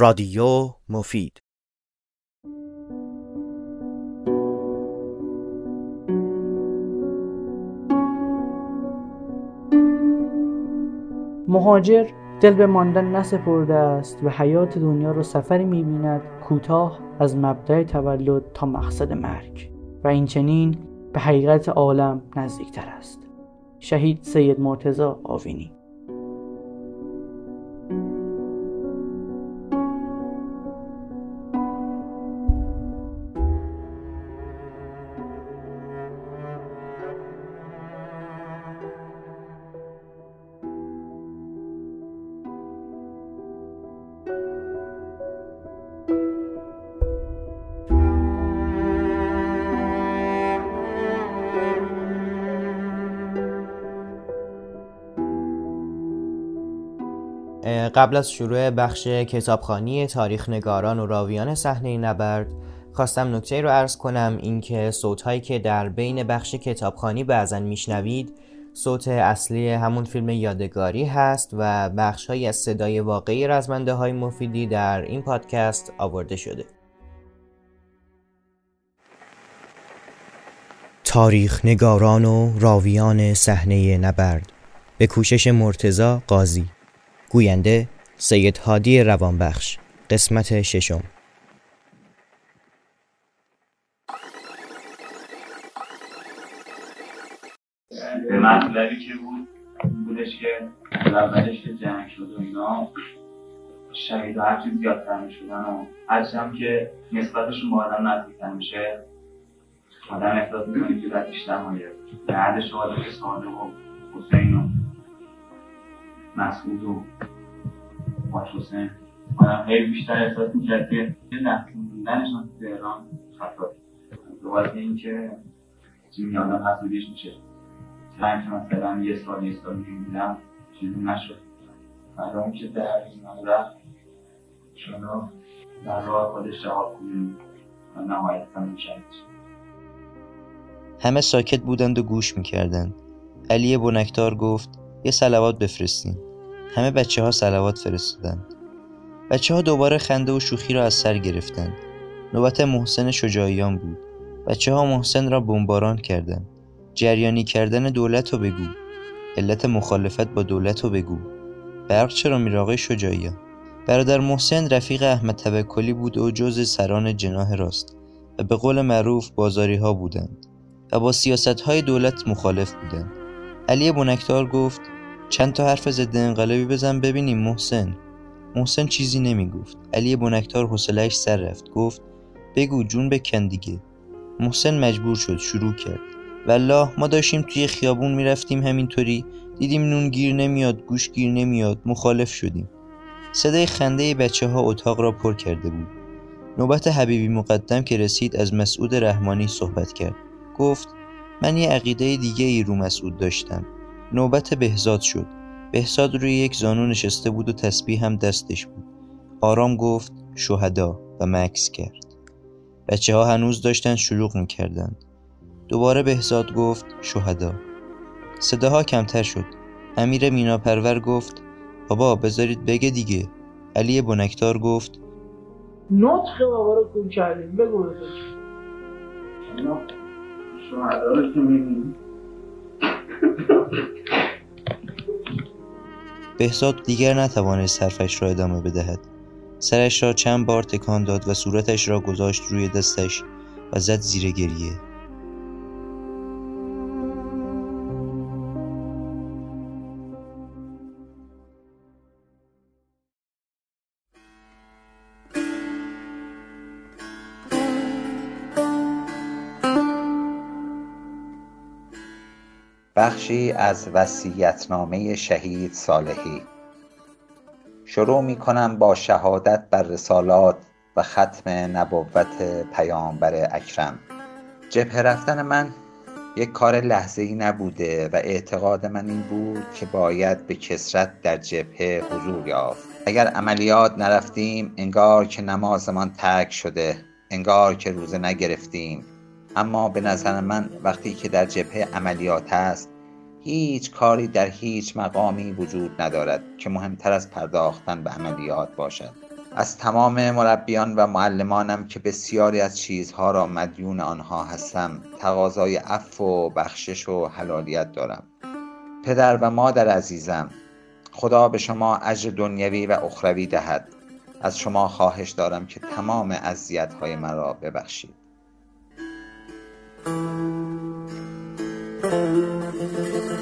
رادیو مفید. مهاجر دل به ماندن نسپرده است و حیات دنیا را سفری می‌بیند کوتاه از مبدع تولد تا مقصد مرگ و این چنین به حقیقت عالم نزدیکتر است. شهید سید مرتزا آوینی. قبل از شروع بخش کتابخانی تاریخ نگاران و راویان صحنه نبرد خواستم نکته رو عرض کنم اینکه صوتهایی که در بین بخش کتابخانی بعضا میشنوید صوت اصلی همون فیلم یادگاری هست و بخشهایی از صدای واقعی رزمنده های مفیدی در این پادکست آورده شده. تاریخ نگاران و راویان صحنه نبرد به کوشش مرتزا قاضی. گوینده سید هادی روانبخش قسمت ششم. به مطلبی که بود بودش که اولش که جنگ شد و اینا شهید هرچی زیادتر می‌شدن و هم که نسبتشون با آدم نزدیکتر میشه آدم احساس می‌کنه که بیشتر مایه. بعد شهادت صادق و حسین و مسعود و باش حسین. آدم خیلی بیشتر احساس می‌کرد که نسل موندنشان تو تهران خطا دوباره اینکه چیزی آدم حسودیش میشه. من که مثلا یه سال یه سال می‌بینم چیزی نشد. برای اون که در این رفت شما در راه خودش جواب کنیم و نهایتا می‌شد همه ساکت بودند و گوش می‌کردند. علی بنکدار گفت یه سلوات بفرستین. همه بچه ها سلوات فرستادند. بچه ها دوباره خنده و شوخی را از سر گرفتند. نوبت محسن شجاعیان بود. بچه ها محسن را بمباران کردند. جریانی کردن دولت رو بگو. علت مخالفت با دولت رو بگو. برق چرا میره آقای شجاعیان؟ برادر محسن رفیق احمد توکلی بود و جز سران جناه راست و به قول معروف بازاری ها بودند و با سیاست های دولت مخالف بودند. علی بنکدار گفت چند تا حرف ضد انقلابی بزن ببینیم محسن. محسن چیزی نمی گفت علی بنکدار حوصله‌اش سر رفت. گفت بگو جون بکن دیگه. محسن مجبور شد شروع کرد. والله ما داشتیم توی خیابون می‌رفتیم همینطوری. دیدیم نون گیر نمیاد گوش گیر نمیاد. مخالف شدیم. صدای خنده بچه ها اتاق را پر کرده بود. نوبت حبیبی مقدم که رسید از مسعود رحمانی صحبت کرد. گفت من یه عقیده دیگه ای رو مسعود داشتم. نوبت بهزاد شد. بهزاد روی یک زانو نشسته بود و تسبیح هم دستش بود. آرام گفت شهدا و مکس کرد. بچه ها هنوز داشتن شلوغ می‌کردند. دوباره بهزاد گفت شهدا. صداها کمتر شد. امیر مینا پرور گفت بابا بذارید بگه دیگه. علی بنکدار گفت نطخ بابا رو کن کردیم بگو شهدا رو که می‌بینیم بهزاد دیگر نتوانست حرفش را ادامه بدهد. سرش را چند بار تکان داد و صورتش را گذاشت روی دستش و زد زیر گریه. بخشی از وصیت‌نامه شهید صالحی. شروع می کنم با شهادت بر رسالات و ختم نبوت پیامبر اکرم. جبهه رفتن من یک کار لحظه ای نبوده و اعتقاد من این بود که باید به کسرت در جبهه حضور یافت. اگر عملیات نرفتیم انگار که نمازمان ترک شده انگار که روزه نگرفتیم. اما به نظر من وقتی که در جبهه عملیات است هیچ کاری در هیچ مقامی وجود ندارد که مهمتر از پرداختن به عملیات باشد. از تمام مربیان و معلمانم که بسیاری از چیزها را مدیون آنها هستم تقاضای عفو و بخشش و حلالیت دارم. پدر و مادر عزیزم خدا به شما اجر دنیوی و اخروی دهد. از شما خواهش دارم که تمام اذیت های مرا ببخشید. Thank you.